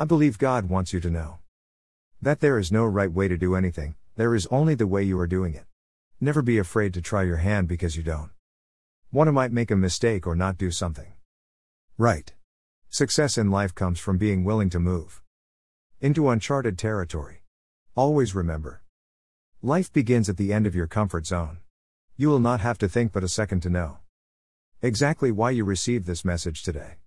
I believe God wants you to know that there is no right way to do anything, there is only the way you are doing it. Never be afraid to try your hand because you don't. Want to might make a mistake or not do something. Right. Success in life comes from being willing to move into uncharted territory. Always remember life begins at the end of your comfort zone. You will not have to think but a second to know exactly why you received this message today.